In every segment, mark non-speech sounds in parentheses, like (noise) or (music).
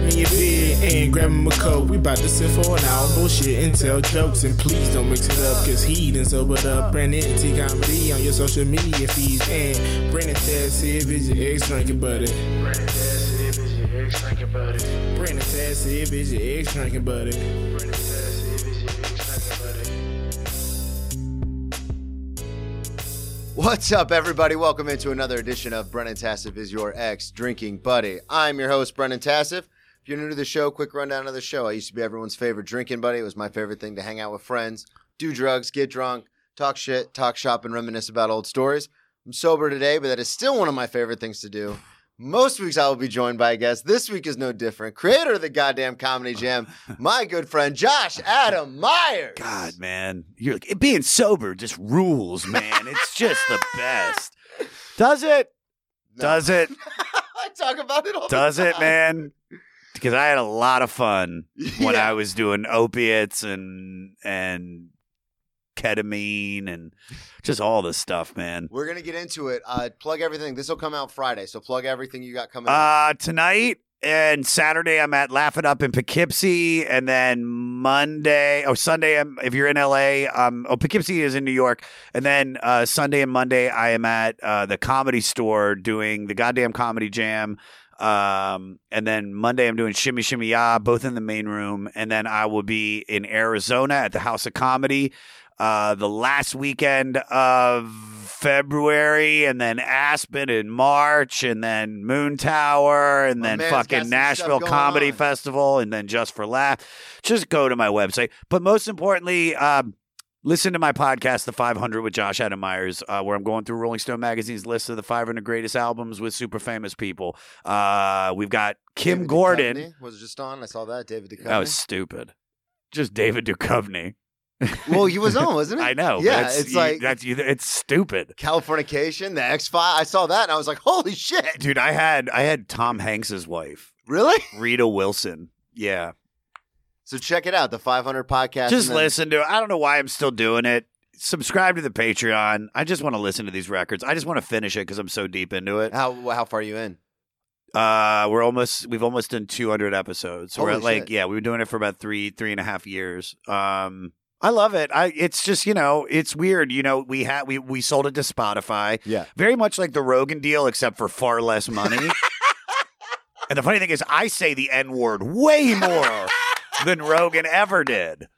grab me a beer and grab him a coke. We bout to sit for an hour, bullshit and tell jokes. And please don't mix it up, cause he done sobered up. Brandon T Comedy on your social media feeds. And Brandon Taz if it's your ex drinking buddy. Brandon Taz if it's your ex drinking buddy. Brandon Taz if it's your ex drinking buddy. Brandon Taz if it's your ex drinking buddy. What's up, everybody? Welcome into another edition of Brennan Tassif is your ex drinking buddy. I'm your host, Brennan Tassif. If you're new to the show, quick rundown of the show. I used to be everyone's favorite drinking buddy. It was my favorite thing to hang out with friends, do drugs, get drunk, talk shit, talk shop, and reminisce about old stories. I'm sober today, but that is still one of my favorite things to do. Most weeks I will be joined by a guest. This week is no different. Creator of the goddamn comedy (laughs) jam, my good friend Josh Adam Meyers. God, man, you're like, being sober just rules, man. It's just the (laughs) best. Does it? No. Does it? (laughs) I talk about it all. the Does it, man? Because I had a lot of fun (laughs) when Yeah. I was doing opiates and and ketamine and just all this stuff, man. We're gonna get into it. Uh, plug everything. This will come out Friday, so plug everything you got coming. up. Uh, tonight and Saturday, I'm at Laugh It Up in Poughkeepsie, and then Monday, oh Sunday, I'm, if you're in LA, um, oh Poughkeepsie is in New York, and then uh, Sunday and Monday, I am at uh, the Comedy Store doing the goddamn comedy jam. Um, and then Monday, I'm doing Shimmy Shimmy Ya, both in the main room, and then I will be in Arizona at the House of Comedy. Uh, the last weekend of February, and then Aspen in March, and then Moontower, and My then fucking Nashville Comedy on. Festival, and then Just for Laugh. Just go to my website. But most importantly, um, listen to my podcast, The 500 with Josh Adam Meyers, uh, where I'm going through Rolling Stone Magazine's list of the 500 greatest albums with super famous people. Uh, we've got Kim David Gordon. Duchovny was just on. I saw that. David Duchovny. That was stupid. Just David Duchovny. (laughs) well, he was on, wasn't (laughs) it? I know. Yeah, it's, you- like that's you- it's stupid. Californication, the X File. I saw that and I was like, holy shit! Dude, I had I had Tom Hanks's wife, Really? Rita Wilson. Yeah. So check it out. The 500 podcast. Just then- listen to it. I don't know why I'm still doing it. Subscribe to the Patreon. I just want to listen to these records. I just want to finish it because I'm so deep into it. How how far are you in? Uh, we're almost we've almost done 200 episodes. So we're Holy at like shit. yeah, we've been doing it for about three three and a half years. Um, I love it. I it's just you know it's weird. You know we had we we sold it to Spotify. Yeah. very much like the Rogan deal, except for far less money. (laughs) and the funny thing is, I say the N word way more (laughs) than Rogan ever did.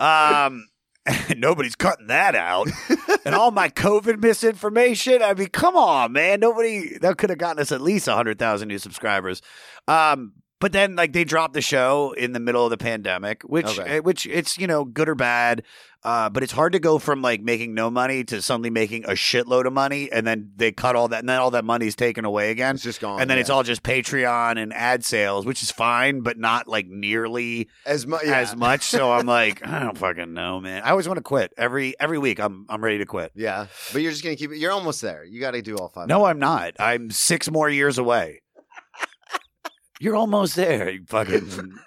Um, (laughs) nobody's cutting that out. (laughs) and all my COVID misinformation. I mean, come on, man. Nobody that could have gotten us at least hundred thousand new subscribers. Um, but then like they dropped the show in the middle of the pandemic, which Okay. eh, which it's you know good or bad. Uh, but it's hard to go from like making no money to suddenly making a shitload of money, and then they cut all that, and then all that money is taken away again. It's just gone. And then it's all just Patreon and ad sales, which is fine, but not like nearly as much. Yeah. as much. So I'm like, (laughs) I don't fucking know, man. I always want to quit every every week. I'm I'm ready to quit. Yeah, but you're just gonna keep it. You're almost there. You got to do all five. No, I'm not. I'm six more years away. (laughs) You're almost there. You fucking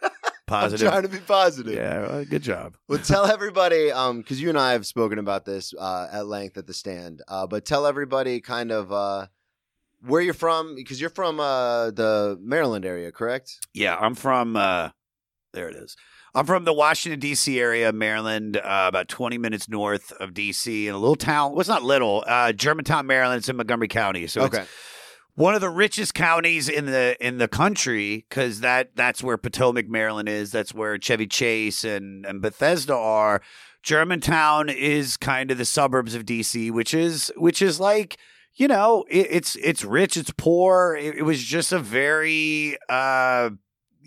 I'm positive. trying to be positive. Yeah, well, good job. Well, tell (laughs) everybody, um, because you and I have spoken about this uh, at length at the stand. Uh, but tell everybody kind of uh, where you're from, because you're from uh, the Maryland area, correct? Yeah, I'm from. uh There it is. I'm from the Washington D.C. area, Maryland, uh, about 20 minutes north of D.C. in a little town. Well, it's not little. Uh, Germantown, Maryland. It's in Montgomery County. So it's okay. One of the richest counties in the in the country because that that's where Potomac, Maryland is. That's where Chevy Chase and and Bethesda are. Germantown is kind of the suburbs of DC, which is which is like you know it, it's it's rich, it's poor. It, it was just a very uh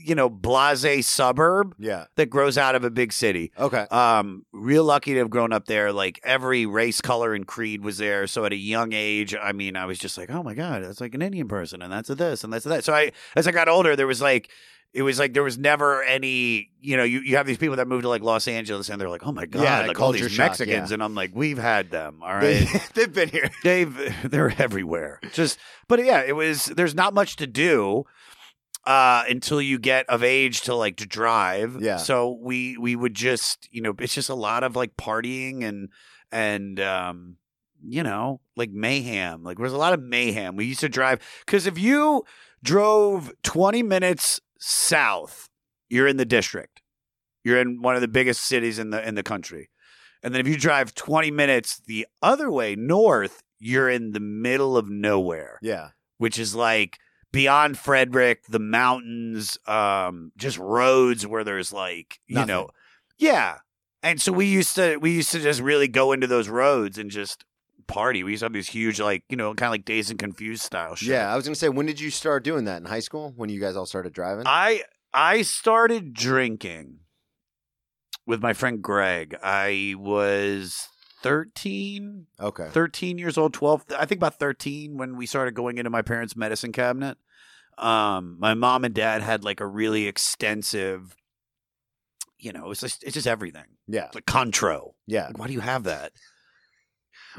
you know blase suburb Yeah. that grows out of a big city. Okay. Um, real lucky to have grown up there. Like every race, color, and creed was there. So at a young age, I mean, I was just like, oh my god, that's like an Indian person, and that's a this, and that's a that. So I, as I got older, there was like. It was like there was never any, you know, you, you have these people that move to like Los Angeles and they're like, oh my God, Yeah, like all these shock, Mexicans. yeah. And I'm like, we've had them. all right They, (laughs) they've been here. They've, (laughs) they're everywhere. Just, but yeah, it was, there's not much to do uh, until you get of age to like to drive. Yeah. So we we would just you know it's just a lot of like partying and and um you know like mayhem. Like there's a lot of mayhem. We used to drive because if you drove 20 minutes south, you're in the district. You're in one of the biggest cities in the in the country. And then if you drive 20 minutes the other way north, you're in the middle of nowhere, Yeah. which is like beyond Frederick, the mountains, um, just roads where there's like, you Nothing. know, yeah. And so we used to we used to just really go into those roads and just party. We used to have these huge like, you know, kind of like Dazed and Confused style shit. Yeah. I was gonna say, when did you start doing that in high school? When you guys all started driving? I I started drinking with my friend Greg. I was 13, okay. 13 years old, 12, I think about 13 when we started going into my parents' medicine cabinet. Um, my mom and dad had like a really extensive, you know, it's just, it's just everything. Yeah. It's like Contro. Yeah. Like, why do you have that?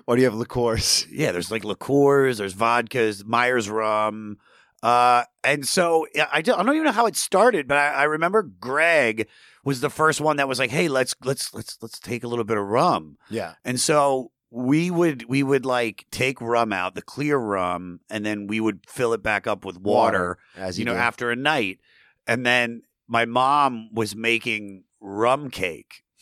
why do you have liqueurs? Yeah, there's like liqueurs, there's vodkas, Myers rum. Uh, and so I don't, I don't even know how it started, but I, I remember Greg was the first one that was like, "Hey, let's let's let's let's take a little bit of rum." Yeah. And so we would we would like take rum out, the clear rum, and then we would fill it back up with water, As you you, know, do. after a night. And then my mom was making rum cake. (laughs)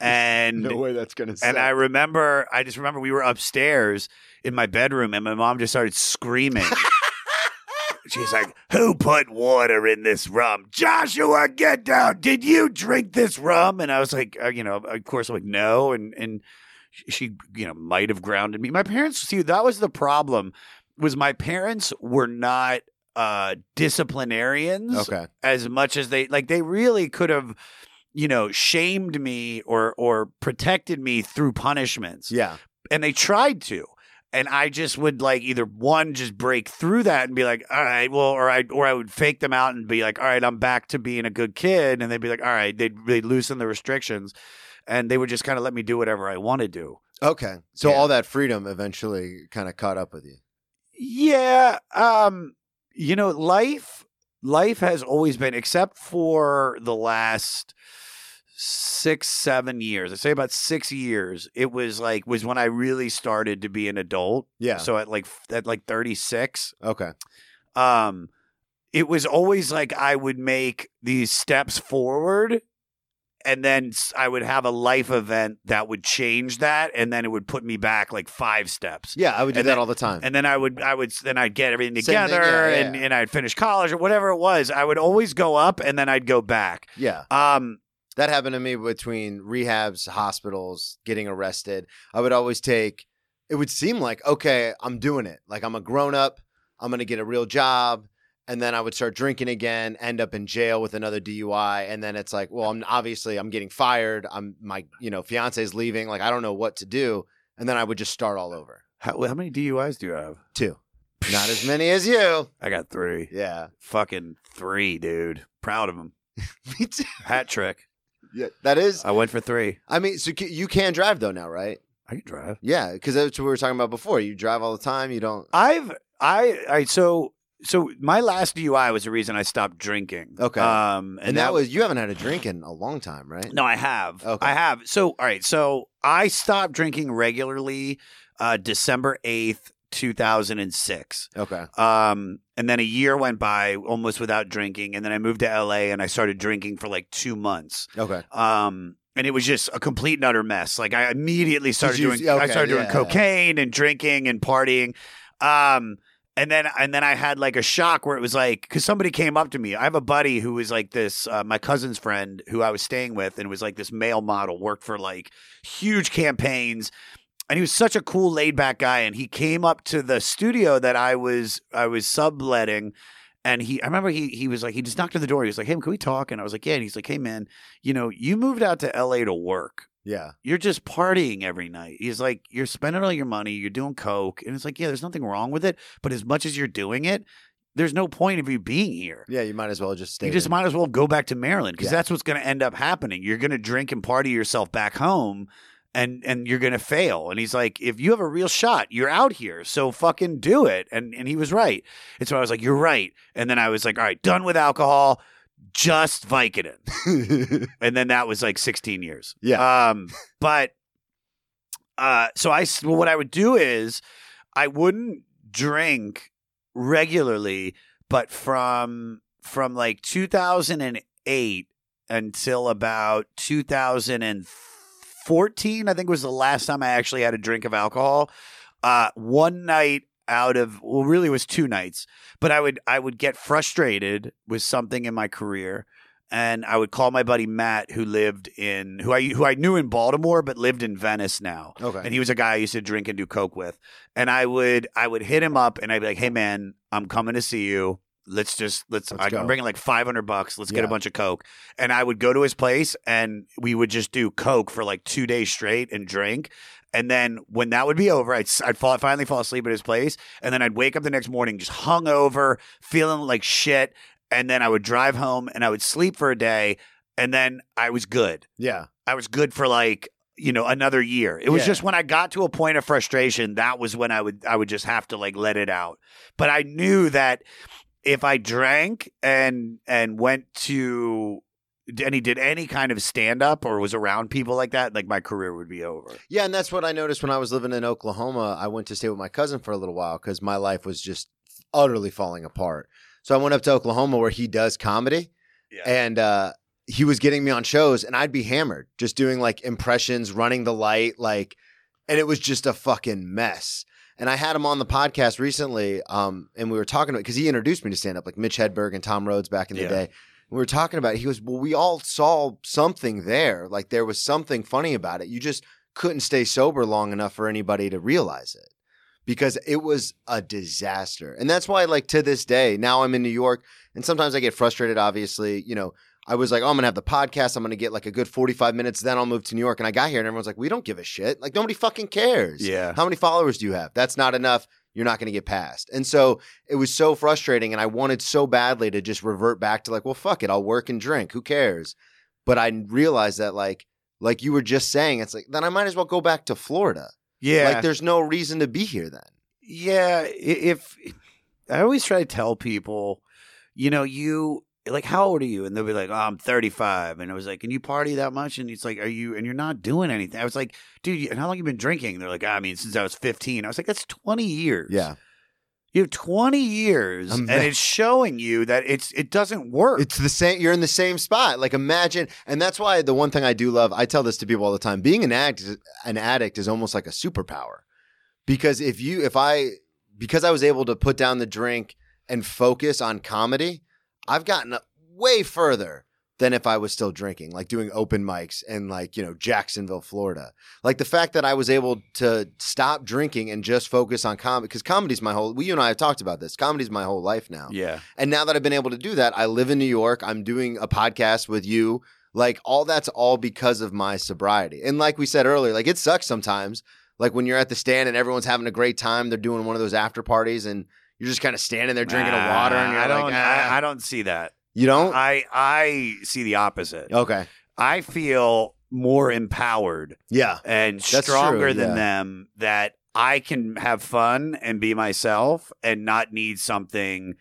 And no way that's gonna. and I remember, I just remember we were upstairs in my bedroom, and my mom just started screaming. (laughs) She's like, "Who put water in this rum? Joshua, get down! Did you drink this rum?" And I was like, uh, you know, of course, I'm like, no, and and she, you know, might have grounded me. My parents, see, that was the problem. Was my parents were not uh disciplinarians okay. as much as they like they really could have you know shamed me or or protected me through punishments Yeah. and they tried to and i just would like either one just break through that and be like all right well or i or i would fake them out and be like all right i'm back to being a good kid and they'd be like all right they'd, they'd loosen the restrictions and they would just kind of let me do whatever i want to do Okay. So Yeah. all that freedom eventually kind of caught up with you. Yeah, um, you know, life life has always been, except for the last six, seven years. I say about six years. It was like was when I really started to be an adult. Yeah. So at like at like thirty six, okay. um, it was always like I would make these steps forward. And then I would have a life event that would change that, and then it would put me back like five steps Yeah, I would do And that then- all the time. and then I would I would then I'd get everything thing, together yeah, and yeah. and I'd finish college or whatever it was. I would always go up and then I'd go back. yeah. Um That happened to me between rehabs, hospitals, getting arrested. I would always take, it would seem like, okay, I'm doing it. Like I'm a grown up, I'm going to get a real job. And then I would start drinking again, end up in jail with another DUI. And then it's like, well, I'm obviously I'm getting fired. I'm my, you know, fiance's leaving. Like I don't know what to do. And then I would just start all over. how, how many DUIs do you have? Two. Not as many as you. I got 3. Yeah. Fucking 3, dude. Proud of them. (laughs) Me too. Hat trick. Yeah. That is, I went for 3. I mean, so you can drive though now, right? I can drive. Yeah. Cause that's what we were talking about before. You drive all the time. You don't. I've I I so so my last DUI was the reason I stopped drinking. Okay. Um And, that, was you haven't had a drink in a long time, right? No, I have. Okay. I have. So, all right. So I stopped drinking regularly uh, December 8th, 2006. Okay. Um, and then a year went by almost without drinking. And then I moved to LA and I started drinking for like two months. Okay. Um, and it was just a complete and utter mess. Like I immediately started you- doing, I okay, started doing yeah. cocaine and drinking and partying. Um, and then, and then I had like a shock where it was like, because somebody came up to me. I have a buddy who was like this, uh, my cousin's friend who I was staying with, and was like this male model, worked for like huge campaigns, and he was such a cool, laid back guy. And he came up to the studio that I was, I was subletting, and he, I remember he, he was like, he just knocked on the door. He was like, "Hey, can we talk?" And I was like, "Yeah." And he's like, "Hey, man, you know, you moved out to L.A. to work." Yeah. you're just partying every night. He's like, you're spending all your money, you're doing coke, and it's like, yeah, there's nothing wrong with it, but as much as you're doing it, there's no point of you being here. Yeah. You might as well just stay. You just might as well go back to Maryland because Yeah. that's what's going to end up happening. You're going to drink and party yourself back home, and and you're going to fail. And he's like, if you have a real shot, you're out here, so fucking do it. And and he was right. And so I was like, you're right. And then I was like, all right, done with alcohol, just Vicodin (laughs) and then that was like 16 years. Yeah. Um, but uh, so I well, what I would do is I wouldn't drink regularly, but from from like 2008 until about 2014, I think was the last time I actually had a drink of alcohol. Uh, one night out of well, really it was two nights, but I would I would get frustrated with something in my career, and I would call my buddy Matt, who lived in who I who I knew in Baltimore, but lived in Venice now Okay. and he was a guy I used to drink and do coke with. And I would I would hit him up and I'd be like, "Hey man, I'm coming to see you. Let's just let's, Let's I, go." I'm bringing like 500 bucks. Let's get a bunch of coke." And I would go to his place and we would just do coke for like 2 days straight and drink. And then when that would be over, I'd, I'd fall, finally fall asleep at his place. And then I'd wake up the next morning just hung over feeling like shit. And then I would drive home and I would sleep for a day. And then I was good. yeah. I was good for like you know another year. It was Yeah. just when I got to a point of frustration that was when I would I would just have to like let it out. But I knew that if I drank and and went to any did any kind of stand up or was around people like that, like my career would be over. Yeah, and that's what I noticed when I was living in Oklahoma. I went to stay with my cousin for a little while because my life was just utterly falling apart. So I went up to Oklahoma where he does comedy, Yeah. and uh, he was getting me on shows, and I'd be hammered, just doing like impressions, running the light, like, and it was just a fucking mess. And I had him on the podcast recently, um, and we were talking about because he introduced me to stand up, like Mitch Hedberg and Tom Rhodes back in the Yeah. day. We were talking about it. He goes, Well, we all saw something there. Like there was something funny about it. You just couldn't stay sober long enough for anybody to realize it because it was a disaster. And that's why, like, to this day, now I'm in New York and sometimes I get frustrated, obviously. You know, I was like, oh, I'm going to have the podcast. I'm going to get like a good 45 minutes. Then I'll move to New York. And I got here and everyone's like, we don't give a shit. Like, nobody fucking cares. Yeah. How many followers do you have? That's not enough. You're not going to get past. And so it was so frustrating. And I wanted so badly to just revert back to like, well, fuck it. I'll work and drink. Who cares? But I realized that, like, like you were just saying, it's like, then I might as well go back to Florida. Yeah. Like, there's no reason to be here then. Yeah, if I always try to tell people, you know, you like how old are you? And they'll be like, oh, I'm 35. And I was like, can you party that much? And it's like, are you? And you're not doing anything. I was like, dude, and how long you been drinking? They're like, I mean, since I was 15. I was like, that's 20 years. Yeah. you have 20 years, and it's showing you that it's it doesn't work. It's the same. You're in the same spot. Like imagine, and that's why the one thing I do love. I tell this to people all the time. Being an addict, an addict is almost like a superpower, because if you, if I, because I was able to put down the drink and focus on comedy, I've gotten way further than if I was still drinking, like doing open mics in like you know Jacksonville, Florida. Like the fact that I was able to stop drinking and just focus on comedy, because comedy's my whole. We you and I have talked about this. Comedy's my whole life now. yeah, And now that I've been able to do that, I live in New York. I'm doing a podcast with you. Like all that's all because of my sobriety. And like we said earlier, like it sucks sometimes. Like when you're at the stand and everyone's having a great time, they're doing one of those after parties and you're just kind of standing there drinking a water and you're I don't, like, ah. I don't see that. you don't? I I see the opposite. okay. I feel more empowered Yeah. and That's stronger true, than yeah. them that I can have fun and be myself and not need something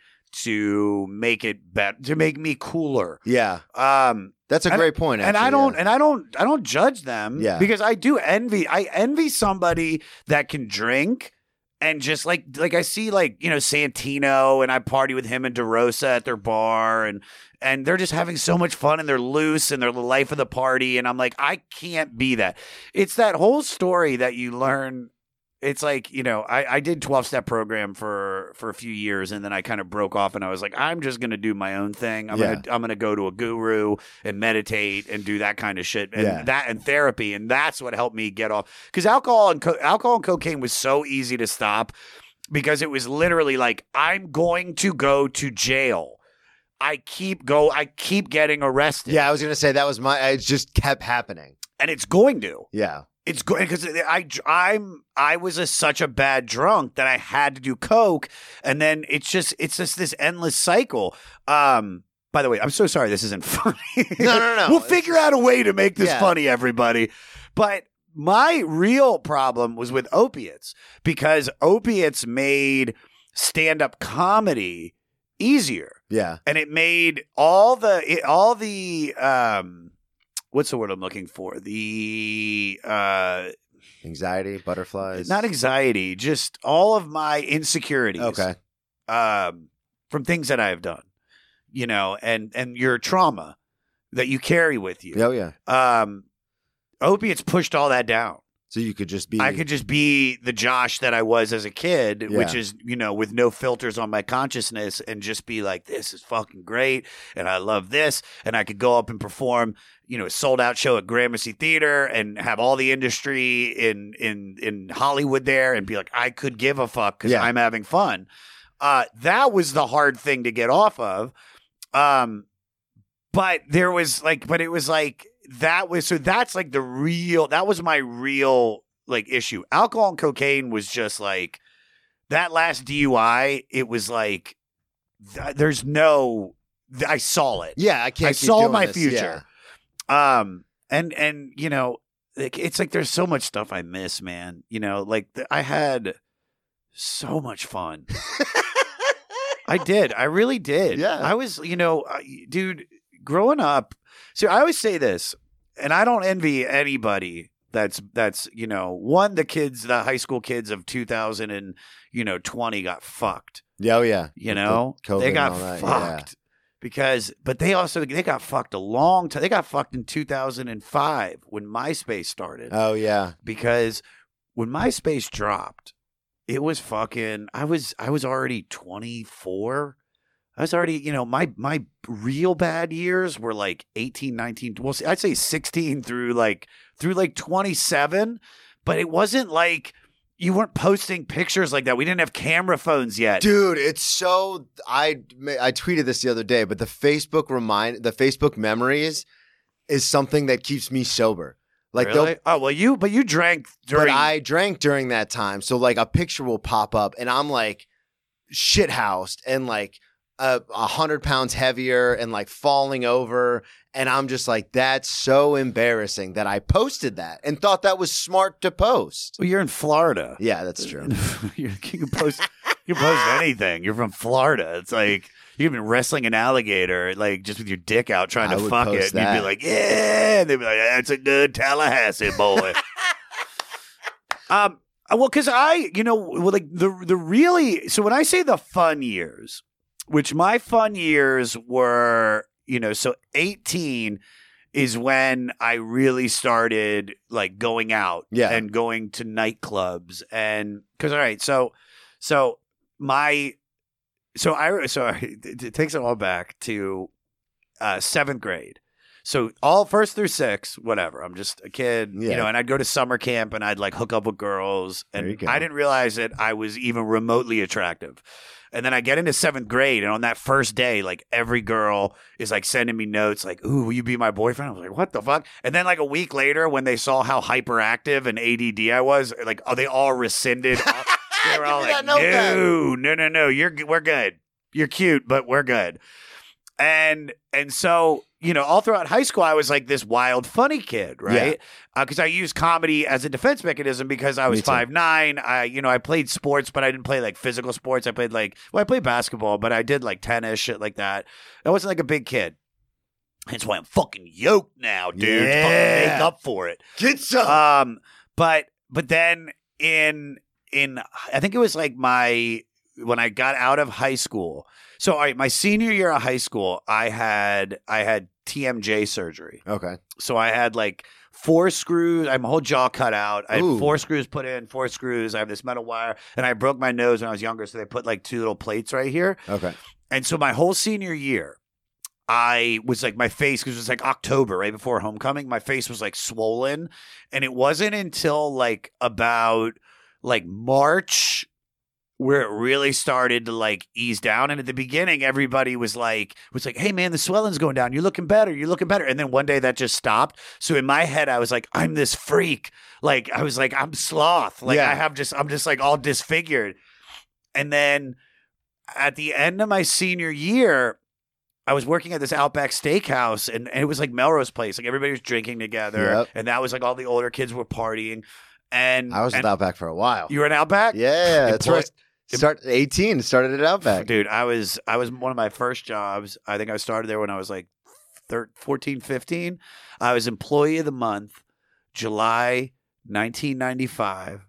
to make it better to make me cooler. Yeah. Um That's a And- great point. and I actually, don't yeah. and I don't I don't judge them Yeah. because I do envy I envy somebody that can drink and just like like I see like you know Santino and I party with him and DeRosa at their bar and and they're just having so much fun and they're loose and they're the life of the party and I'm like I can't be that. It's that whole story that you learn it's like you know I, I did 12 step program for for a few years and then i kind of broke off and i was like i'm just gonna do my own thing i'm Yeah. gonna i'm gonna go to a guru and meditate and do that kind of shit and Yeah. that and therapy and that's what helped me get off because alcohol and co- alcohol and cocaine was so easy to stop because it was literally like i'm going to go to jail i keep go i keep getting arrested Yeah, I was gonna say that was my. It just kept happening. and it's going to Yeah. It's good because I I'm I was a, such a bad drunk that I had to do coke, and then it's just it's just this endless cycle. Um, by the way, I'm so sorry this isn't (laughs) funny. No, no, no. we'll It's figure out a way to make this Yeah. funny, everybody. But my real problem was with opiates because opiates made stand up comedy easier Yeah. and it made all the it, all the um what's the word I'm looking for the uh Anxiety, butterflies. not anxiety just all of my insecurities Okay. um from things that I have done you know, and and your trauma that you carry with you. Oh yeah. Um, opiates pushed all that down. So you could just be. I could just be the Josh that I was as a kid, which is, you know, with no filters on my consciousness and just be like, this is fucking great. And I love this. And I could go up and perform, you know, a sold out show at Gramercy Theater and have all the industry in, in, in Hollywood there and be like, I could give a fuck because Yeah. I'm having fun. Uh, that was the hard thing to get off of. Um, but there was like, but it was like, that was so that's like the real that was my real like issue alcohol and cocaine was just like that last dui it was like th- there's no th- i saw it Yeah, I can't. I saw my this. future. um and and you know like, it's like there's so much stuff i miss man you know like th- i had so much fun (laughs) I did. I really did. Yeah. I was, you know, dude, growing up. see, I always say this, and I don't envy anybody that's that's you know one the kids the high school kids of 2000 and you know 20 got fucked Yeah, oh yeah. you the know COVID they got fucked because but they also they got fucked a long time they got fucked in 2005 when myspace started Oh yeah. because when MySpace dropped, it was fucking I was I was already 24. I was already, you know, my my real bad years were like 18, 19, well I'd say 16 through like through like 27, but it wasn't like you weren't posting pictures like that. We didn't have camera phones yet. Dude, it's so I I tweeted this the other day, but the Facebook remind the Facebook memories is something that keeps me sober. Like really? Oh, well you but you drank during but I drank during that time. So like a picture will pop up and I'm like shit housed and like a, a hundred pounds heavier and like falling over. And I'm just like, that's so embarrassing that I posted that and thought that was smart to post. well, you're in Florida. Yeah, that's true. (laughs) you can post you can post anything. You're from Florida. It's like you've been wrestling an alligator, like just with your dick out trying I to fuck it. And you'd be like, Yeah, and they'd be like, That's a good Tallahassee boy. (laughs) um well, because I, you know, well, like the the really so when I say the fun years, which my fun years were, you know, so 18 is when I really started like going out Yeah. and going to nightclubs and because all right, so so my so I so it, it takes it all back to uh, seventh grade. So all first through six, whatever. I'm just a kid, you know, and I'd go to summer camp and I'd like hook up with girls, and. I didn't realize that I was even remotely attractive. And then I get into seventh grade, and on that first day, like every girl is like sending me notes, like, "Ooh, will you be my boyfriend?" I was like, "What the fuck?" And then like a week later, when they saw how hyperactive and ADD I was, like, oh, they all rescinded. (laughs) they were all like. "No, no, no, no, you're we're good. You're cute, but we're good." And and so you know, all throughout high school, I was like this wild, funny kid, right? Because I used comedy as a defense mechanism because I was five nine. I you know I played sports, but I didn't play like physical sports. I played like well, I played basketball, but I did like tennis, shit like that. I wasn't like a big kid. That's why I'm fucking yoked now, dude. Yeah. make up for it. Get some. Um, but but then in in I think it was like my when I got out of high school. So all right, my senior year of high school, I had I had TMJ surgery. okay. So I had like four screws. I had my whole jaw cut out. I had four screws put in, four screws. I have this metal wire, and I broke my nose when I was younger. So they put like two little plates right here. Okay. And so my whole senior year, I was like my face because it was like October right before homecoming. My face was like swollen, and it wasn't until like about like March where it really started to like ease down. And at the beginning, everybody was like was like, "Hey man, the swelling's going down. You're looking better. You're looking better." And then one day that just stopped. So in my head, I was like, "I'm this freak." Like I was like, "I'm sloth." Like Yeah. I have just I'm just like all disfigured. And then at the end of my senior year, I was working at this Outback Steakhouse, and, and it was like Melrose Place. Like everybody was drinking together, Yep. and that was like all the older kids were partying. And I was and with Outback for a while. You were in Outback, yeah, that's right. Start 18, started at Outback. dude. I was I was one of my first jobs. I think I started there when I was like thir 14, 15. I was employee of the month, July 1995.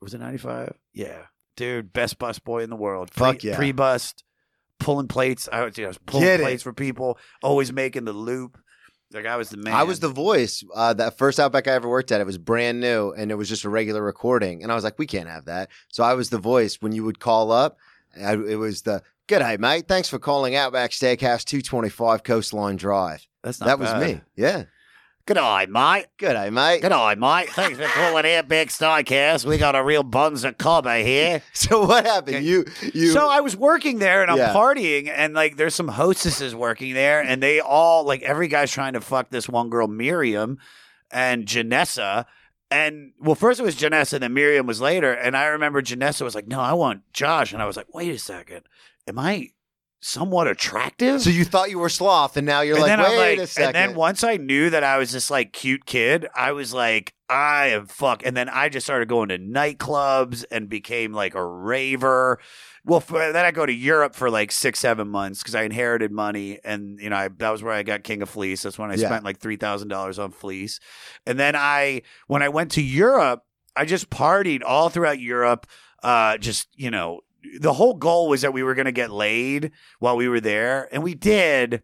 Was it 95? Yeah, dude, best bus boy in the world. Pre, Fuck yeah. Pre-bust, pulling plates. I was, you know, I was pulling Get it. plates for people, always making the loop. Like I was the man. I was the voice. Uh, that first Outback I ever worked at, it was brand new and it was just a regular recording. And I was like, we can't have that. So I was the voice when you would call up. I, it was the good G'day, mate. Thanks for calling Outback Steakhouse 225 Coastline Drive. That's not That was me. Yeah. Good eye, mate. Good G'day, mate. Good eye, mate. Thanks for calling Outback Steakhouse. We got a real buns of cobber here. (laughs) So what happened? Okay. You, you. So I was working there and I'm Yeah. partying and like there's some hostesses working there and they all like every guy's trying to fuck this one girl Miriam and Janessa. And well, first it was Janessa, then Miriam was later. And I remember Janessa was like, No, I want Josh. And I was like, wait a second. Am I somewhat attractive? so you thought you were sloth, and now you're and like, wait like, a second. and then once I knew that I was this like cute kid, I was like, I am fuck. And then I just started going to nightclubs and became like a raver. Well, for, then I go to Europe for like six, seven months because I inherited money, and you know I, that was where I got King of Fleece. That's when I Yeah. spent like three thousand dollars on fleece. And then I, when I went to Europe, I just partied all throughout Europe. Uh, just you know, the whole goal was that we were going to get laid while we were there, and we did,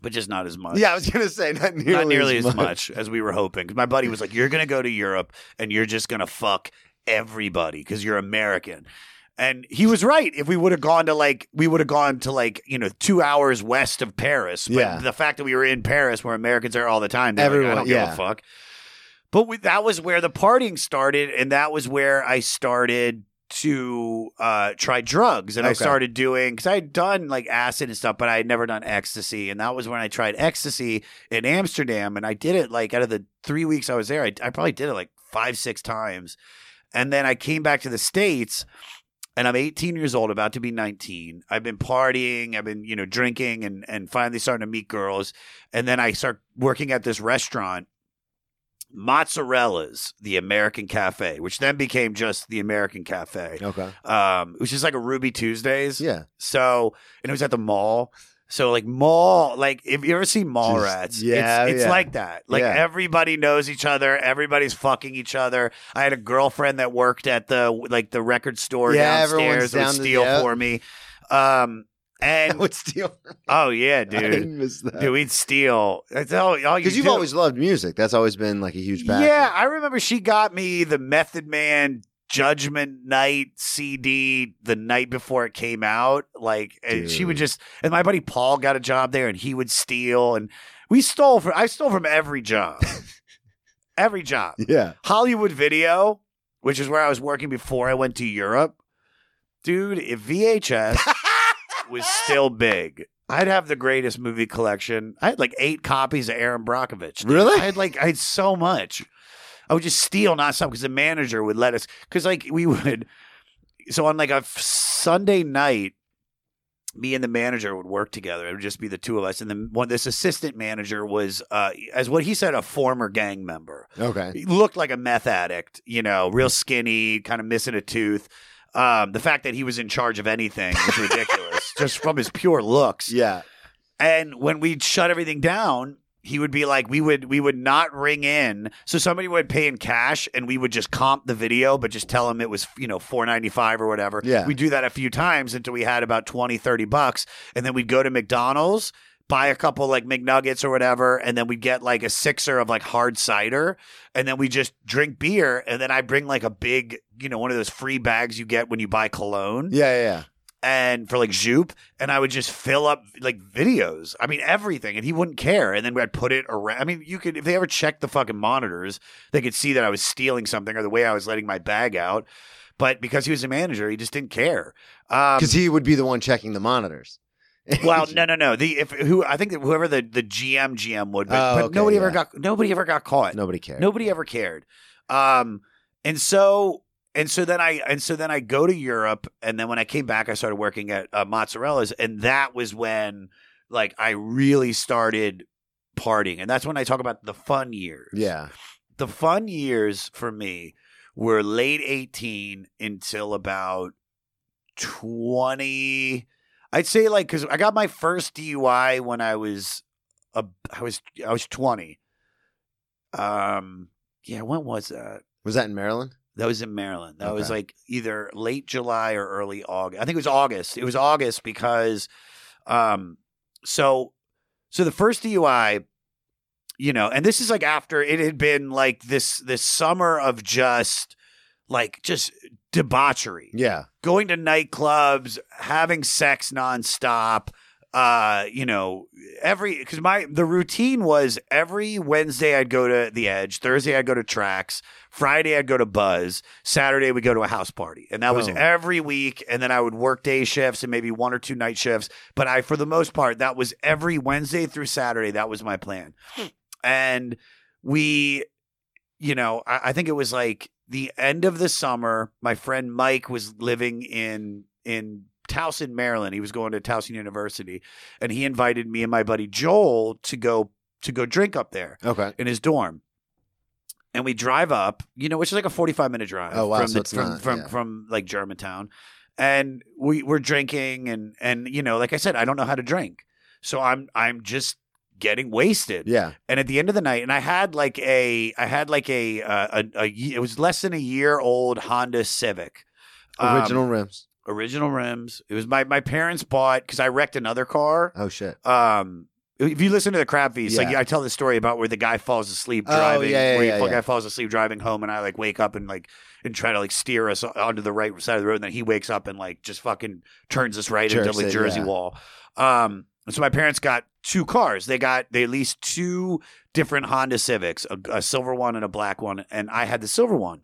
but just not as much. yeah, I was gonna say not nearly, not nearly as, as much. as we were hoping. my buddy was like, "You're going to go to Europe and you're just going to fuck everybody because you're American." And he was right. If we would have gone to like, we would have gone to like, you know, two hours west of Paris. But Yeah. the fact that we were in Paris, where Americans are all the time, they're like, I don't give a fuck. But we, that was where the partying started, and that was where I started to uh, try drugs. And I started doing because I had done like acid and stuff, but I had never done ecstasy. And that was when I tried ecstasy in Amsterdam, and I did it like out of the three weeks I was there, I, I probably did it like five, six times. And then I came back to the states. And I'm 18 years old, about to be 19. I've been partying, I've been, you know, drinking and and finally starting to meet girls. And then I start working at this restaurant Mozzarella's, the American Cafe, which then became just the American Cafe, Okay. um, which is like a Ruby Tuesdays. Yeah. So, and it was at the mall. So, like mall, like if you ever see mall Just- rats, yeah, it's, it's yeah. like that. Like Yeah. everybody knows each other. Everybody's fucking each other. I had a girlfriend that worked at the like the record store Yeah, downstairs would down the- steal yeah. for me. Um, (laughs) I and would steal. (laughs) oh yeah, I dude, miss that. dude, we'd steal. That's all. all you Because you've do. always loved music. That's always been like a huge passion. Yeah, I remember she got me the Method Man Judgment Night CD the night before it came out. Like, and she would just, and my buddy Paul got a job there and he would steal. And we stole from, I stole from every job. (laughs) every job. Yeah. Hollywood Video, which is where I was working before I went to Europe. Dude, if VHS was still big, I'd have the greatest movie collection. I had like eight copies of Erin Brockovich. dude. Really? I had like I had so much. I would just steal not some because the manager would let us because like we would. So on like a f- Sunday night, me and the manager would work together. It would just be the two of us, and then one this assistant manager was, uh, as what he said, a former gang member. Okay. He looked like a meth addict, you know, real skinny, kind of missing a tooth. Um, the fact that he was in charge of anything was ridiculous, (laughs) just from his pure looks. Yeah. And when we'd shut everything down, he would be like, we would we would not ring in. So somebody would pay in cash, and we would just comp the video, but just tell him it was you know four ninety five or whatever. Yeah. we do that a few times until we had about 20, 30 bucks, and then we'd go to McDonald's. Buy a couple like McNuggets or whatever, and then we'd get like a sixer of like hard cider, and then we just drink beer, and then I bring like a big, you know, one of those free bags you get when you buy cologne Yeah. Yeah. and for like Zoop, and I would just fill up like videos. I mean, everything, and he wouldn't care. And then I'd put it around. I mean, you could if they ever checked the fucking monitors, they could see that I was stealing something or the way I was letting my bag out. But because he was a manager, he just didn't care. Um, Because he would be the one checking the monitors. Well, (laughs) no, no, no. The if who I think that whoever the the GM GM would, but, Oh, but okay, nobody ever got nobody ever got caught. Nobody cared. Nobody ever cared. Um, and so and so then I and so then I go to Europe, and then when I came back, I started working at uh, Mozzarella's, and that was when like I really started partying, and that's when I talk about the fun years. Yeah. the fun years for me were late eighteen until about twenty. I'd say like because I got my first DUI when I was a I was I was twenty. Um, yeah, when was that? Was that in Maryland? That was in Maryland. That was like either late July or early August. I think it was August. It was August because, um, so, so the first DUI, you know, and this is like after it had been like this this summer of just like just debauchery Yeah. going to nightclubs, having sex nonstop. Uh, you know, every because my the routine was every Wednesday I'd go to the Edge, Thursday I'd go to Tracks, Friday I'd go to Buzz, Saturday we go to a house party, and that was every week. And then I would work day shifts and maybe one or two night shifts. But I, for the most part, that was every Wednesday through Saturday. That was my plan, and we you know, I, I think it was like the end of the summer. My friend Mike was living in in Towson, Maryland. He was going to Towson University, and he invited me and my buddy Joel to go to go drink up there Okay. in his dorm. And we drive up, you know, which is like a forty-five minute drive Oh, wow, from so the, it's from not- from, yeah. from like Germantown, and we we're drinking and and you know, like I said, I don't know how to drink, so I'm I'm just getting wasted. Yeah. And at the end of the night, and I had like a, I had like a, uh, a, a, it was less than a year old Honda Civic, Um, Original rims. original rims. It was my my parents bought because I wrecked another car. Oh shit. Um, if you listen to the crap feast, like I tell the story about where the guy falls asleep Oh, driving, yeah, yeah, where yeah, the yeah. guy falls asleep driving home, and I like wake up and like and try to like steer us onto the right side of the road, and then he wakes up and like just fucking turns us right into the it, Jersey yeah. wall. Um, so my parents got two cars. They got they leased two different Honda Civics, a, a silver one and a black one, and I had the silver one.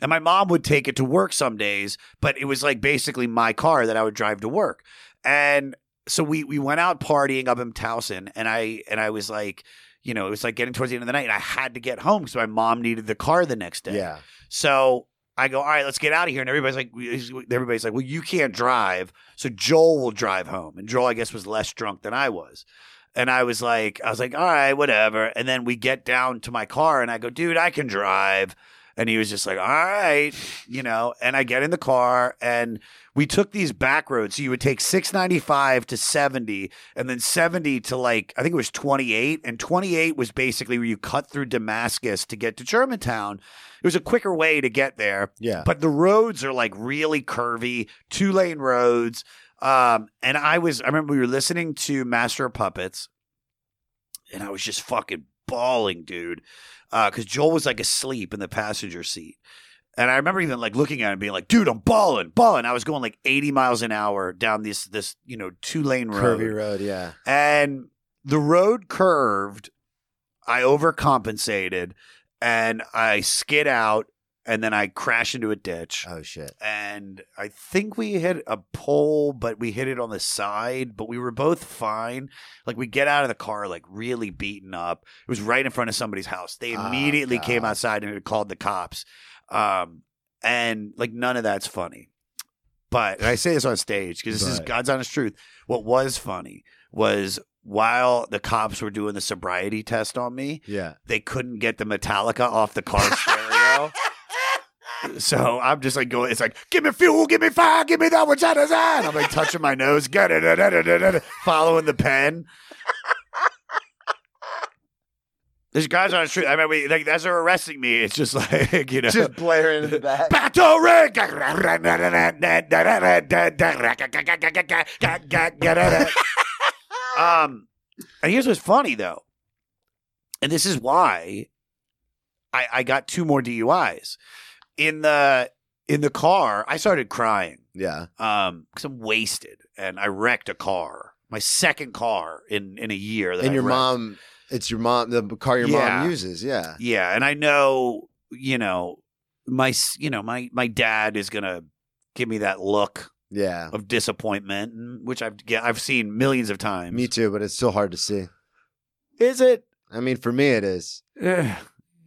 And my mom would take it to work some days, but it was like basically my car that I would drive to work. And so we we went out partying up in Towson, and I and I was like, you know, it was like getting towards the end of the night, and I had to get home because my mom needed the car the next day. Yeah. So I go, all right, let's get out of here. And everybody's like, everybody's like, well, you can't drive, so Joel will drive home. And Joel, I guess, was less drunk than I was. And I was like, I was like, all right, whatever. And then we get down to my car, and I go, dude, I can drive. And he was just like, all right, you know. And I get in the car, and we took these back roads. So you would take 695 to 70, and then 70 to like, I think it was 28. And 28 was basically where you cut through Damascus to get to Germantown. It was a quicker way to get there, Yeah. but the roads are like really curvy, two lane roads. Um, and I was, I remember we were listening to Master of Puppets, and I was just fucking bawling, dude, because Joel was like asleep in the passenger seat. And I remember even like looking at him, being like, "Dude, I'm balling, balling." I was going like 80 miles an hour down this this you know two lane road, Curvy road. Yeah. and the road curved. I overcompensated, and I skid out, and then I crash into a ditch Oh shit. and I think we hit a pole, but we hit it on the side. But we were both fine. Like we get out of the car, like really beaten up. It was right in front of somebody's house. They Oh, immediately came outside and called the cops. Um, and like none of that's funny. But I say this on stage because this is God's honest truth. What was funny was while the cops were doing the sobriety test on me, Yeah. they couldn't get the Metallica off the car stereo. (laughs) So I'm just like going, it's like, give me fuel, give me fire, give me that which I desire. I'm like touching my nose, get (laughs) it, following the pen. There's guys on the street. I mean, we, like as they're arresting me, it's just (laughs) like you know, Just blaring in the back. (laughs) battle ring. um, and here's what's funny though, and this is why I, I got two more DUIs in the in the car. I started crying Yeah. um because I'm wasted and I wrecked a car, my second car in in a year. That And I your wrecked. mom. It's your mom. The car your Yeah. mom uses. Yeah. Yeah, and I know, you know, my you know, my my dad is going to give me that look Yeah. of disappointment, which I've I've seen millions of times. Me too. But it's still hard to see. Is it? I mean, for me, it is.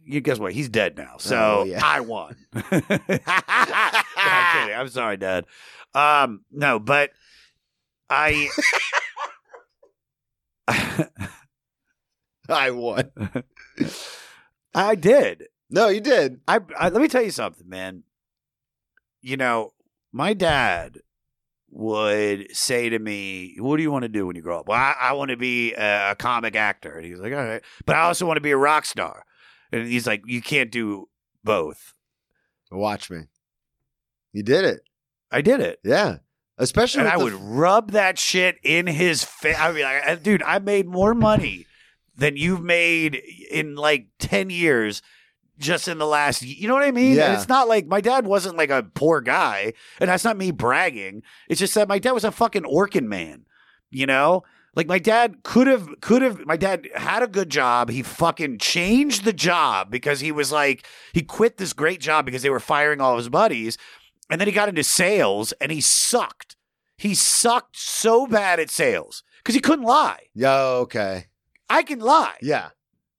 You guess what? He's dead now. So Oh, yeah. I won. (laughs) (laughs) no, I'm kidding. I'm sorry, Dad. Um, no, but I (laughs) (laughs) I won. (laughs) I did. No, you did. I, I let me tell you something, man. You know, my dad would say to me, "What do you want to do when you grow up?" Well, I, I want to be a, a comic actor, and he's like, "All right," but I also want to be a rock star. And he's like, "You can't do both." Watch me. You did it. I did it. Yeah. Especially And I would rub that shit in his face. I mean, like, dude, I made more money than you've made in like 10 years just in the last, you know what I mean? And Yeah. it's not like my dad wasn't like a poor guy. And that's not me bragging. It's just that my dad was a fucking Orkin man, you know? Like my dad could have, could have, my dad had a good job. He fucking changed the job because he was like, he quit this great job because they were firing all his buddies. And then he got into sales and he sucked. He sucked so bad at sales because he couldn't lie. Yo, okay. I can lie. Yeah.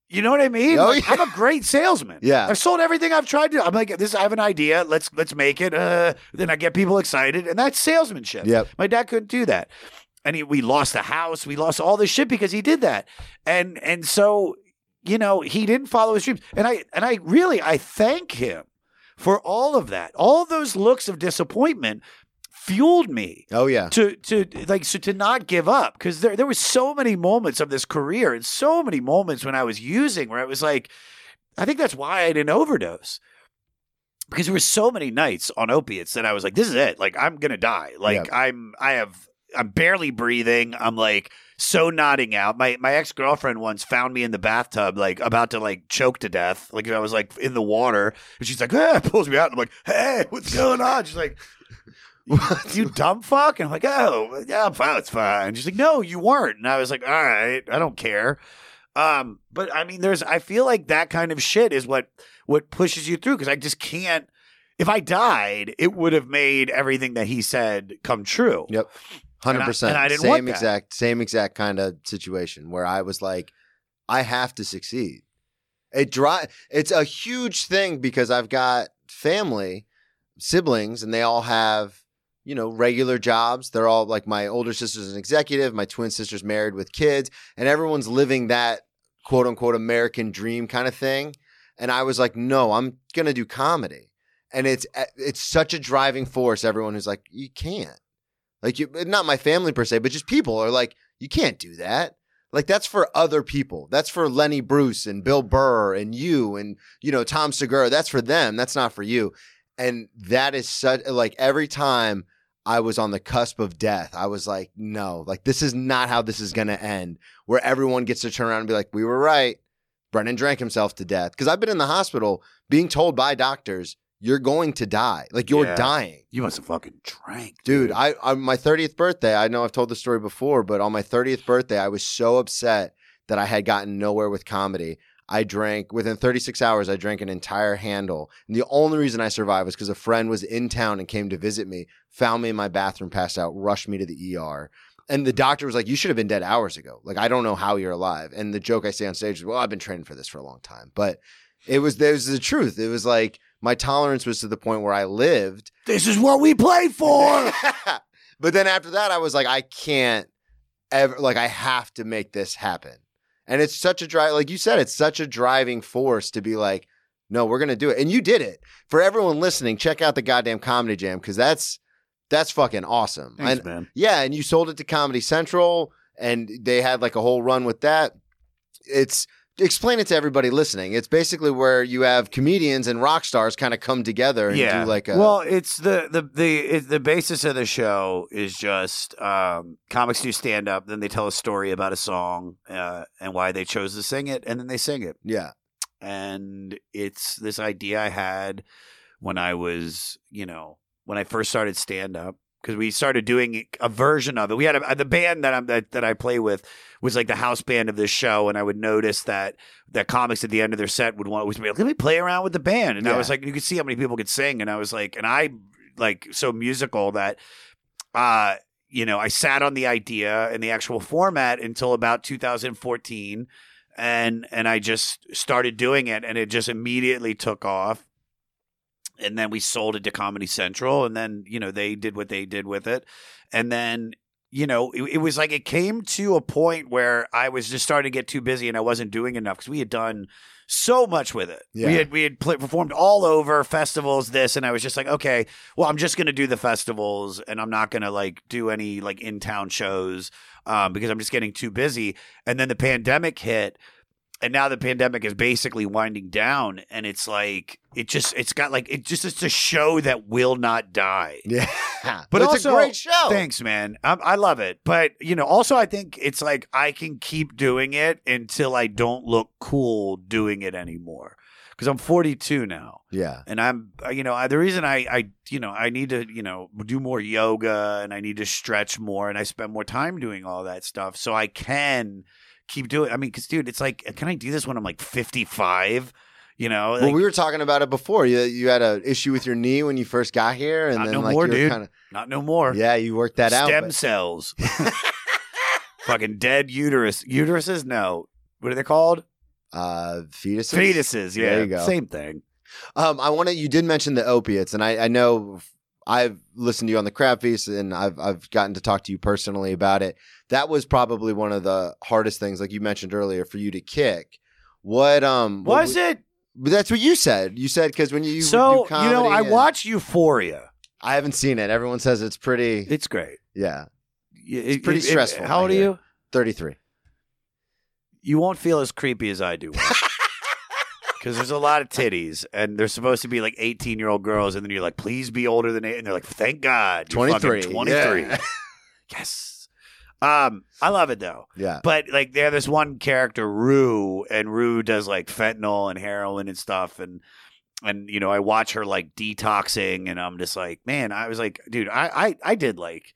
You know what I mean? Oh, Like, yeah. I'm a great salesman. Yeah. I've sold everything I've tried to. I'm like, this. I have an idea. Let's let's make it. Uh, then I get people excited, and that's salesmanship. Yep. My dad couldn't do that, and he, we lost the house. We lost all this shit because he did that, and and so you know he didn't follow his dreams, and I and I really I thank him for all of that. All those looks of disappointment fueled me Oh yeah. to to like so to not give up because there there were so many moments of this career and so many moments when I was using where it was like I think that's why I didn't overdose. Because there were so many nights on opiates that I was like this is it. Like I'm gonna die. Like I'm I have I'm barely breathing. I'm like so nodding out. My my ex girlfriend once found me in the bathtub like about to like choke to death. Like I was like in the water and she's like hey pulls me out and I'm like hey what's going on? She's like you dumb fuck. And I'm like, oh, yeah, I'm fine. It's fine. And She's like, no, you weren't. And I was like, all right, I don't care. Um, but I mean, there's, I feel like that kind of shit is what, what pushes you through. Cause I just can't, if I died, it would have made everything that he said come true. Yep. Hundred percent. and I didn't Same exact, same exact kind of situation where I was like, I have to succeed. It dry. It's a huge thing because I've got family, siblings, and they all have you know regular jobs. They're all like my older sister's an executive, my twin sister's married with kids, and everyone's living that quote unquote American dream kind of thing. And I was like, no, I'm gonna do comedy, and it's eh, it's such a driving force. Everyone who's like, you can't. Like you, not my family per se, but just people are like, you can't do that. Like that's for other people. That's for Lenny Bruce and Bill Burr and you and you know Tom Segura. That's for them. That's not for you. And that is such like every time I was on the cusp of death, I was like, no, like this is not how this is gonna end. Where everyone gets to turn around and be like, we were right. Brennan drank himself to death. Because I've been in the hospital being told by doctors, you're going to die. Like you're Yeah. dying. You must have fucking drank. Dude, I on my 30th birthday, I know I've told the story before, but on my 30th birthday, I was so upset that I had gotten nowhere with comedy. I drank within 36 hours, I drank an entire handle. And the only reason I survived was because a friend was in town and came to visit me, found me in my bathroom, passed out, rushed me to the ER. And the doctor was like, You should have been dead hours ago. Like, I don't know how you're alive. And the joke I say on stage is, Well, I've been training for this for a long time. But it was, there was the truth. It was like, my tolerance was to the point where I lived This is what we play for. (laughs) but then after that, I was like, I can't ever, like, I have to make this happen. And it's such a drive, like you said, it's such a driving force to be like, no, we're gonna do it, and you did it. For everyone listening, check out the goddamn comedy jam because that's that's fucking awesome. Thanks, and man. yeah, and you sold it to Comedy Central, and they had like a whole run with that. It's explain it to everybody listening. It's basically where you have comedians and rock stars kind of come together and yeah. do like a well, it's the the the it, the basis of the show is just um, comics do stand up, then they tell a story about a song uh, and why they chose to sing it, and then they sing it. yeah, And it's this idea I had when I was, you know, when I first started stand up. Because we started doing a version of it. We had a, the band that I'm that, that I play with was like the house band of this show, and I would notice that that comics at the end of their set would want to be like, "Let me play around with the band," and I was like, you could see how many people could sing, and I was like, and I like so musical that, uh, you know, I sat on the idea and the actual format until about 2014, and and I just started doing it, and it just immediately took off and then we sold it to Comedy Central, and then you know they did what they did with it, and then you know it, it was like it came to a point where I was just starting to get too busy and I wasn't doing enough because we had done so much with it. Yeah. We had we had pl- performed all over festivals, this, and I was just like, okay, well, I'm just gonna do the festivals, and I'm not gonna like do any like in town shows um, because I'm just getting too busy. And then the pandemic hit, and now the pandemic is basically winding down, and it's like it just it's got like it just it's a show that will not die. (laughs) Yeah, But it's also- a great show. Thanks, man. I, I love it, but you know, also I think it's like I can keep doing it until I don't look cool doing it anymore because I'm 42 now, Yeah, and I'm uh, you know I, the reason I I you know I need to you know do more yoga and I need to stretch more and I spend more time doing all that stuff so I can keep doing. I mean, because dude, it's like can I do this when I'm like 55? You know, well, like, we were talking about it before. You you had an issue with your knee when you first got here, and Not then no like more, you dude. kind of not no more. yeah, you worked that out. Stem but- cells. (laughs) (laughs) Fucking dead uterus. Uteruses? No. What are they called? uh, fetuses. Fetuses. Yeah. There you go. Same thing. Um, I want to. You did mention the opiates, and I, I know I've listened to you on the Crab Feast, and I've I've gotten to talk to you personally about it. That was probably one of the hardest things, like you mentioned earlier, for you to kick. What um what Was it? But that's what you said. You said because when you you so, you know, I watched Euphoria. I haven't seen it. Everyone says it's pretty. It's great. yeah, It's pretty stressful, how I old are you? thirty three. You won't feel as creepy as I do. (laughs) Because there's a lot of titties, and they're supposed to be like 18 year old girls, and then you're like, please be older than eight. And they're like, thank God. 23. 23. Yeah. (laughs) yes. Um, I love it though. Yeah, But like they have this one character, Rue, and Rue does like fentanyl and heroin and stuff, and and you know I watch her like detoxing, and I'm just like, man, I was like, dude, I I, I did like,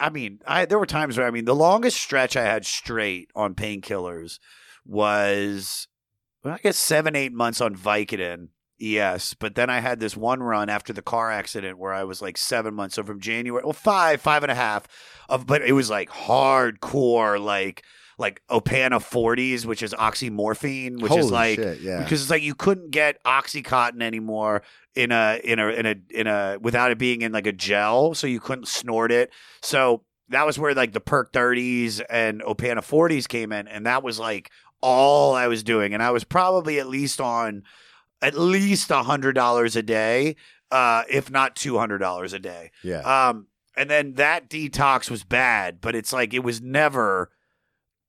I mean, I there were times where I mean the longest stretch I had straight on painkillers was, well, I guess seven eight months on Vicodin. Yes, but then I had this one run after the car accident where I was like seven months. So from January, well, five, five and a half of, but it was like hardcore, like like Opana 40s, which is oxymorphone, which Holy is like shit, yeah. because it's like you couldn't get oxycontin anymore in a in a in a in a without it being in like a gel, so you couldn't snort it. So that was where like the perk 30s and Opana 40s came in, and that was like all I was doing, and I was probably at least on at least a hundred dollars a day, uh, if not two hundred dollars a day. yeah. Um, and then that detox was bad, but it's like it was never,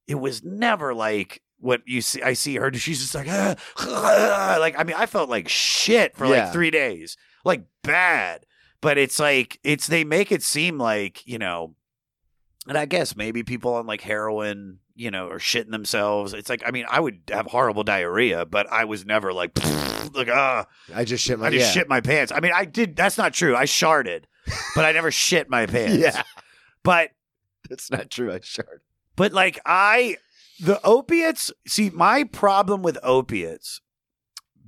it was never like what you see. I see her. She's just like, "Ah, ah," (laughs) like I mean, I felt like shit for Yeah. like three days, like bad. But it's like it's they make it seem like you know, and I guess maybe people on like heroin, you know, or shitting themselves. It's like I mean, I would have horrible diarrhea, but I was never like (laughs) like ah. I just shit my. I just yeah. shit my pants. I mean, I did. That's not true. I sharded, but I never (laughs) shit my pants. Yeah, But that's not true. I sure. but like I, the opiates. See, my problem with opiates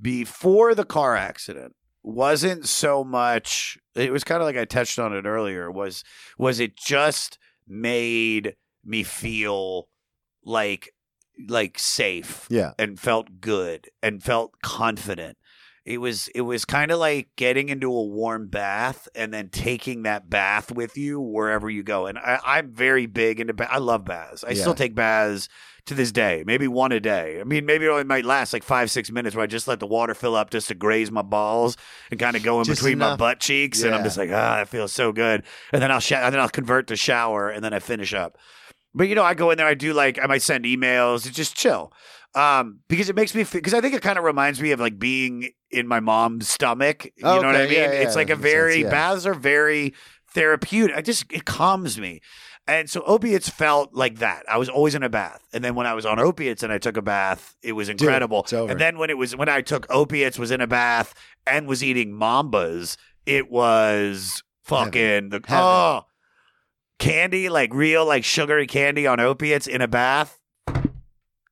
before the car accident wasn't so much. It was kind of like I touched on it earlier. Was was it just made me feel like like safe Yeah, and felt good and felt confident. It was it was kind of like getting into a warm bath and then taking that bath with you wherever you go. And I, I'm very big into ba- I love baths. I Yeah. still take baths to this day, maybe one a day. I mean, maybe it only might last like five six minutes where I just let the water fill up just to graze my balls and kind of go in Just between my butt cheeks. And I'm just like, ah, that feels so good. And then I'll sh- and then I'll convert to shower and then I finish up. But you know, I go in there, I do like I might send emails, it's just chill. Um, because it makes me because I think it kind of reminds me of like being in my mom's stomach. You know what I mean? yeah, yeah, it's like a very sense, yeah. baths are very therapeutic. I just it calms me. And so opiates felt like that. I was always in a bath. And then when I was on opiates and I took a bath, it was incredible. over. And then when it was when I took opiates, was in a bath and was eating mambas, it was fucking the Heaven. oh candy, like real like sugary candy on opiates in a bath.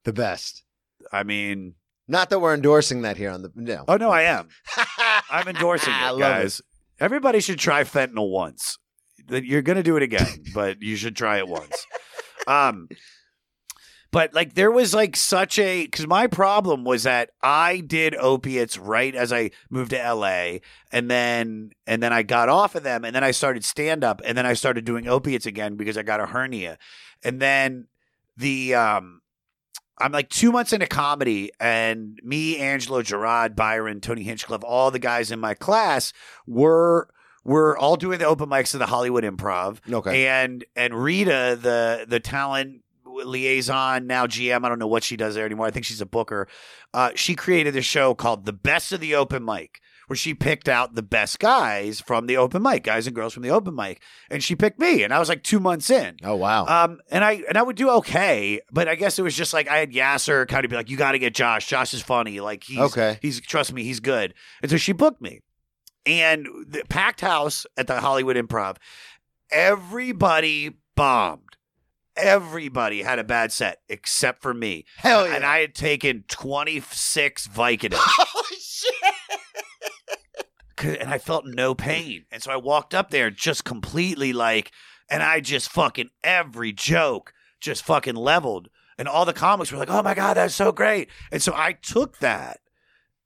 the best. I mean, Not that we're endorsing that here on the no. oh no, I am. (laughs) I'm endorsing I it, love guys. Everybody should try fentanyl once. You're gonna do it again, (laughs) but you should try it once. Um, but like there was like such a because my problem was that I did opiates right as I moved to LA, and then and then I got off of them, and then I started stand up, and then I started doing opiates again because I got a hernia, and then the um. I'm like two months into comedy, and me, Angelo, Gerard, Byron, Tony Hinchcliffe, all the guys in my class were were all doing the open mics of the Hollywood Improv, Okay. and and Rita, the the talent liaison, now GM. I don't know what she does there anymore. I think she's a booker. Uh, she created a show called The Best of the Open Mic, where she picked out the best guys from the open mic, guys and girls from the open mic, and she picked me, and I was like two months in. Oh wow. Um, and I and I would do okay, but I guess it was just like I had Yasser kind of be like, "You got to get Josh. Josh is funny. Like he's Okay. He's trust me, he's good." And so she booked me, and the packed house at the Hollywood Improv. Everybody bombed. Everybody had a bad set except for me. Hell yeah. And I had taken twenty six Vicodin. (laughs) Holy shit. and I felt no pain. And so I walked up there just completely like, and I just fucking every joke just fucking leveled. And all the comics were like, oh my God, that's so great. And so I took that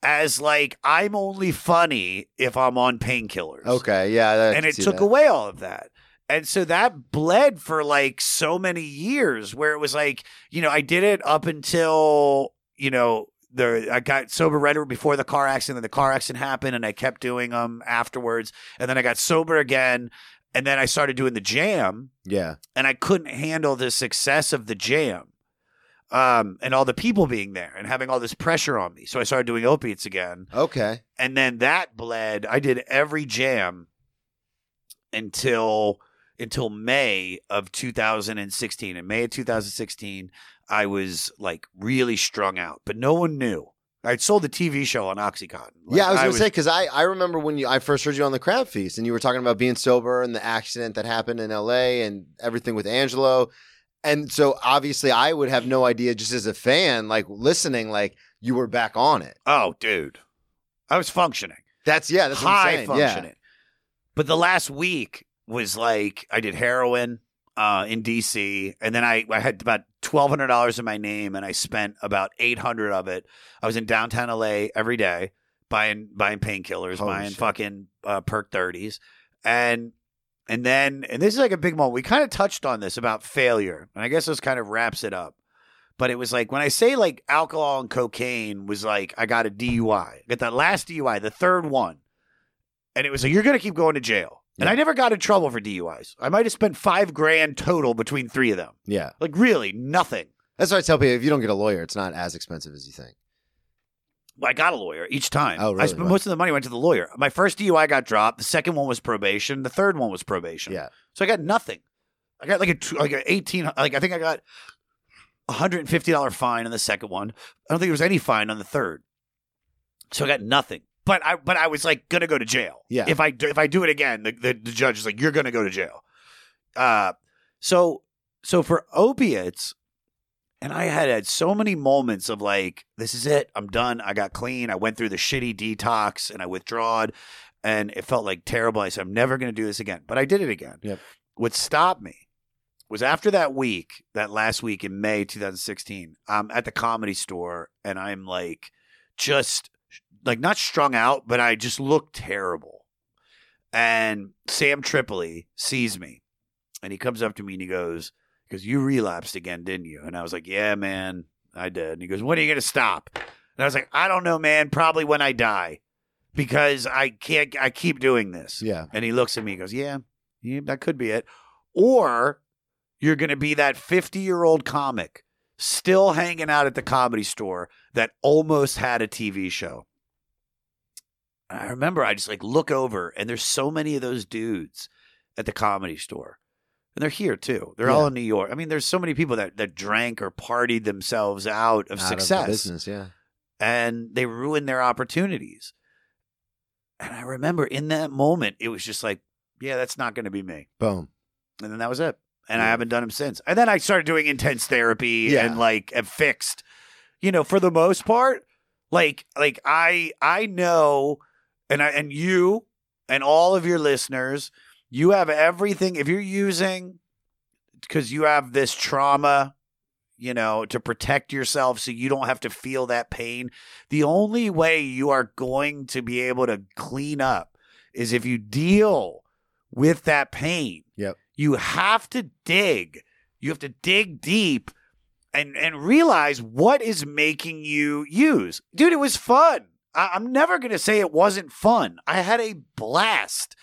as like, I'm only funny if I'm on painkillers. Okay, yeah. And it took that. away all of that. And so that bled for like so many years where it was like, you know, I did it up until, you know, the I got sober right before the car accident, and the car accident happened, and I kept doing them afterwards. And then I got sober again, and then I started doing the jam, Yeah. and I couldn't handle the success of the jam. Um, and all the people being there and having all this pressure on me. So I started doing opiates again Okay. and then that bled. I did every jam until until May of 2016. In May of 2016, I was like really strung out, but no one knew. I'd sold the TV show on OxyContin. Like, yeah, I was gonna say because I, I remember when you I first heard you on the Crab Feast and you were talking about being sober and the accident that happened in L.A. and everything with Angelo, and so obviously I would have no idea just as a fan like listening like you were back on it. Oh, dude, I was functioning, That's yeah, that's what high I'm saying. Yeah. functioning. But the last week was like I did heroin uh, in DC, and then I, I had about twelve hundred dollars in my name, and I spent about eight hundred of it. I was in downtown LA every day buying buying painkillers, Holy buying shit. fucking uh, perk thirties, and and then and this is like a big moment. We kind of touched on this about failure, and I guess this kind of wraps it up. But it was like when I say like alcohol and cocaine was like I got a DUI, I got that last DUI, the third one, and it was like you're gonna keep going to jail. And Yeah. I never got in trouble for DUIs. I might have spent five grand total between three of them. Yeah, Like really nothing. that's why I tell people if you don't get a lawyer, it's not as expensive as you think. I got a lawyer each time. Oh, I really? spent Wow. most of the money went to the lawyer. My first DUI got dropped. The second one was probation. The third one was probation. Yeah, So I got nothing. I got like a like a eighteen. Like I think I got a hundred and fifty dollar fine on the second one. I don't think there was any fine on the third. So I got nothing. But I but I was like gonna go to jail. Yeah. If I do, if I do it again, the, the the judge is like you're gonna go to jail. Uh, so so for opiates, and I had had so many moments of like, this is it. I'm done. I got clean. I went through the shitty detox and I withdrawed and it felt like terrible. I said, I'm never going to do this again. But I did it again. Yep. What stopped me was after that week, that last week in May 2016, I'm at the comedy store and I'm like, just like not strung out, but I just look terrible. And Sam Tripoli sees me and he comes up to me and he goes, because You relapsed again, didn't you? And I was like, Yeah, man, I did. And he goes, When are you going to stop? And I was like, I don't know, man. Probably when I die because I can't, I keep doing this. yeah. And he looks at me and goes, Yeah, yeah that could be it. Or you're going to be that 50 year old comic still hanging out at the comedy store that almost had a TV show. And I remember I just like look over and there's so many of those dudes at the comedy store. And they're here too. They're all in New York. I mean, there's so many people that, that drank or partied themselves out of Out success business. Yeah, and they ruined their opportunities. And I remember in that moment, it was just like, yeah, that's not going to be me. boom. And then that was it. And I haven't done them since. And then I started doing intense therapy Yeah. and like have fixed, you know, for the most part, like, like I, I know, and I, and you and all of your listeners, you have everything. If you're using, because you have this trauma, you know, to protect yourself so you don't have to feel that pain. The only way you are going to be able to clean up is if you deal with that pain. Yep. You have to dig. You have to dig deep and and realize what is making you use. Dude, it was fun. I, I'm never gonna say it wasn't fun. I had a blast,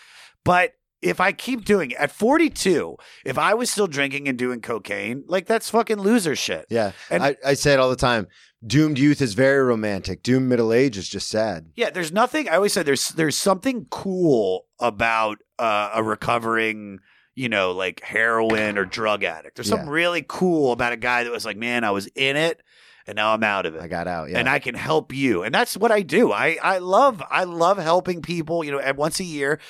but if I keep doing it at 42, if I was still drinking and doing cocaine, like that's fucking loser shit. Yeah. And- I, I say it all the time. Doomed youth is very romantic. Doomed middle age is just sad. Yeah, there's nothing. I always say there's there's something cool about uh, a recovering, you know, like heroin or drug addict. There's something really cool about a guy that was like, man, I was in it, and now I'm out of it. I got out. Yeah. and I can help you. And that's what I do. I I love I love helping people. You know, and once a year,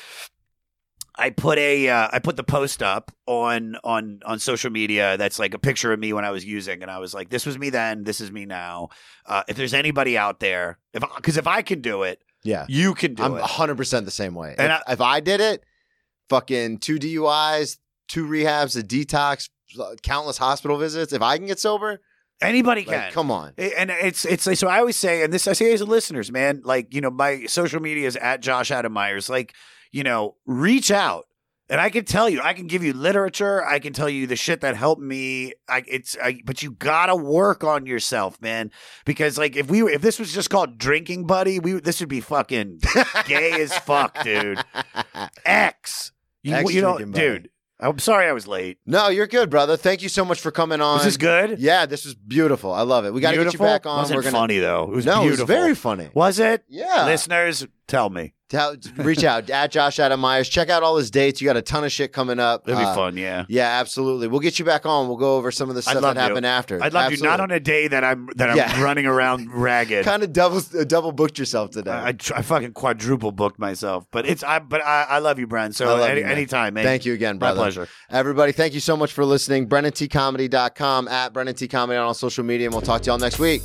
I put a uh, I put the post up on on on social media. That's like a picture of me when I was using, and I was like, "This was me then. This is me now." Uh, if there's anybody out there, if because if I can do it, yeah. you can do it. I'm 100% the same way. And if, if I did it, fucking two DUIs, two rehabs, a detox, countless hospital visits, if I can get sober, Anybody like, can. come on. And it's it's like so I always say, and this I say as listeners, man, like you know, my social media is at Josh Adam Meyers. Like you know, reach out, and I can tell you, I can give you literature, I can tell you the shit that helped me. I it's I, but you gotta work on yourself, man, because like if we were, if this was just called drinking buddy, we this would be fucking gay as fuck, dude. (laughs) X, you, X you know, dude. I'm sorry I was late. No, you're good, brother. Thank you so much for coming on. Was this good? Yeah, this was beautiful. I love it. We got to get you Beautiful? back on. Wasn't We're gonna funny though. It was no, beautiful. it was very funny. Was it? Yeah. Listeners, tell me. Reach out (laughs) at Josh Adam Meyers. Check out all his dates. You got a ton of shit coming up. It'll be Uh, fun, yeah. Yeah, absolutely. We'll get you back on. We'll go over some of the stuff that happened after. I'd love to not on a day that I'm that I'm Yeah. (laughs) running around ragged. kind of double uh, double booked yourself today. I, I, I fucking quadruple booked myself, but it's I but I, I love you, Bren. I So any, you, man. anytime, man. Thank you again, brother. My pleasure. Everybody, thank you so much for listening. BrennanTComedy.com at BrennanTComedy on all social media, and we'll talk to y'all next week.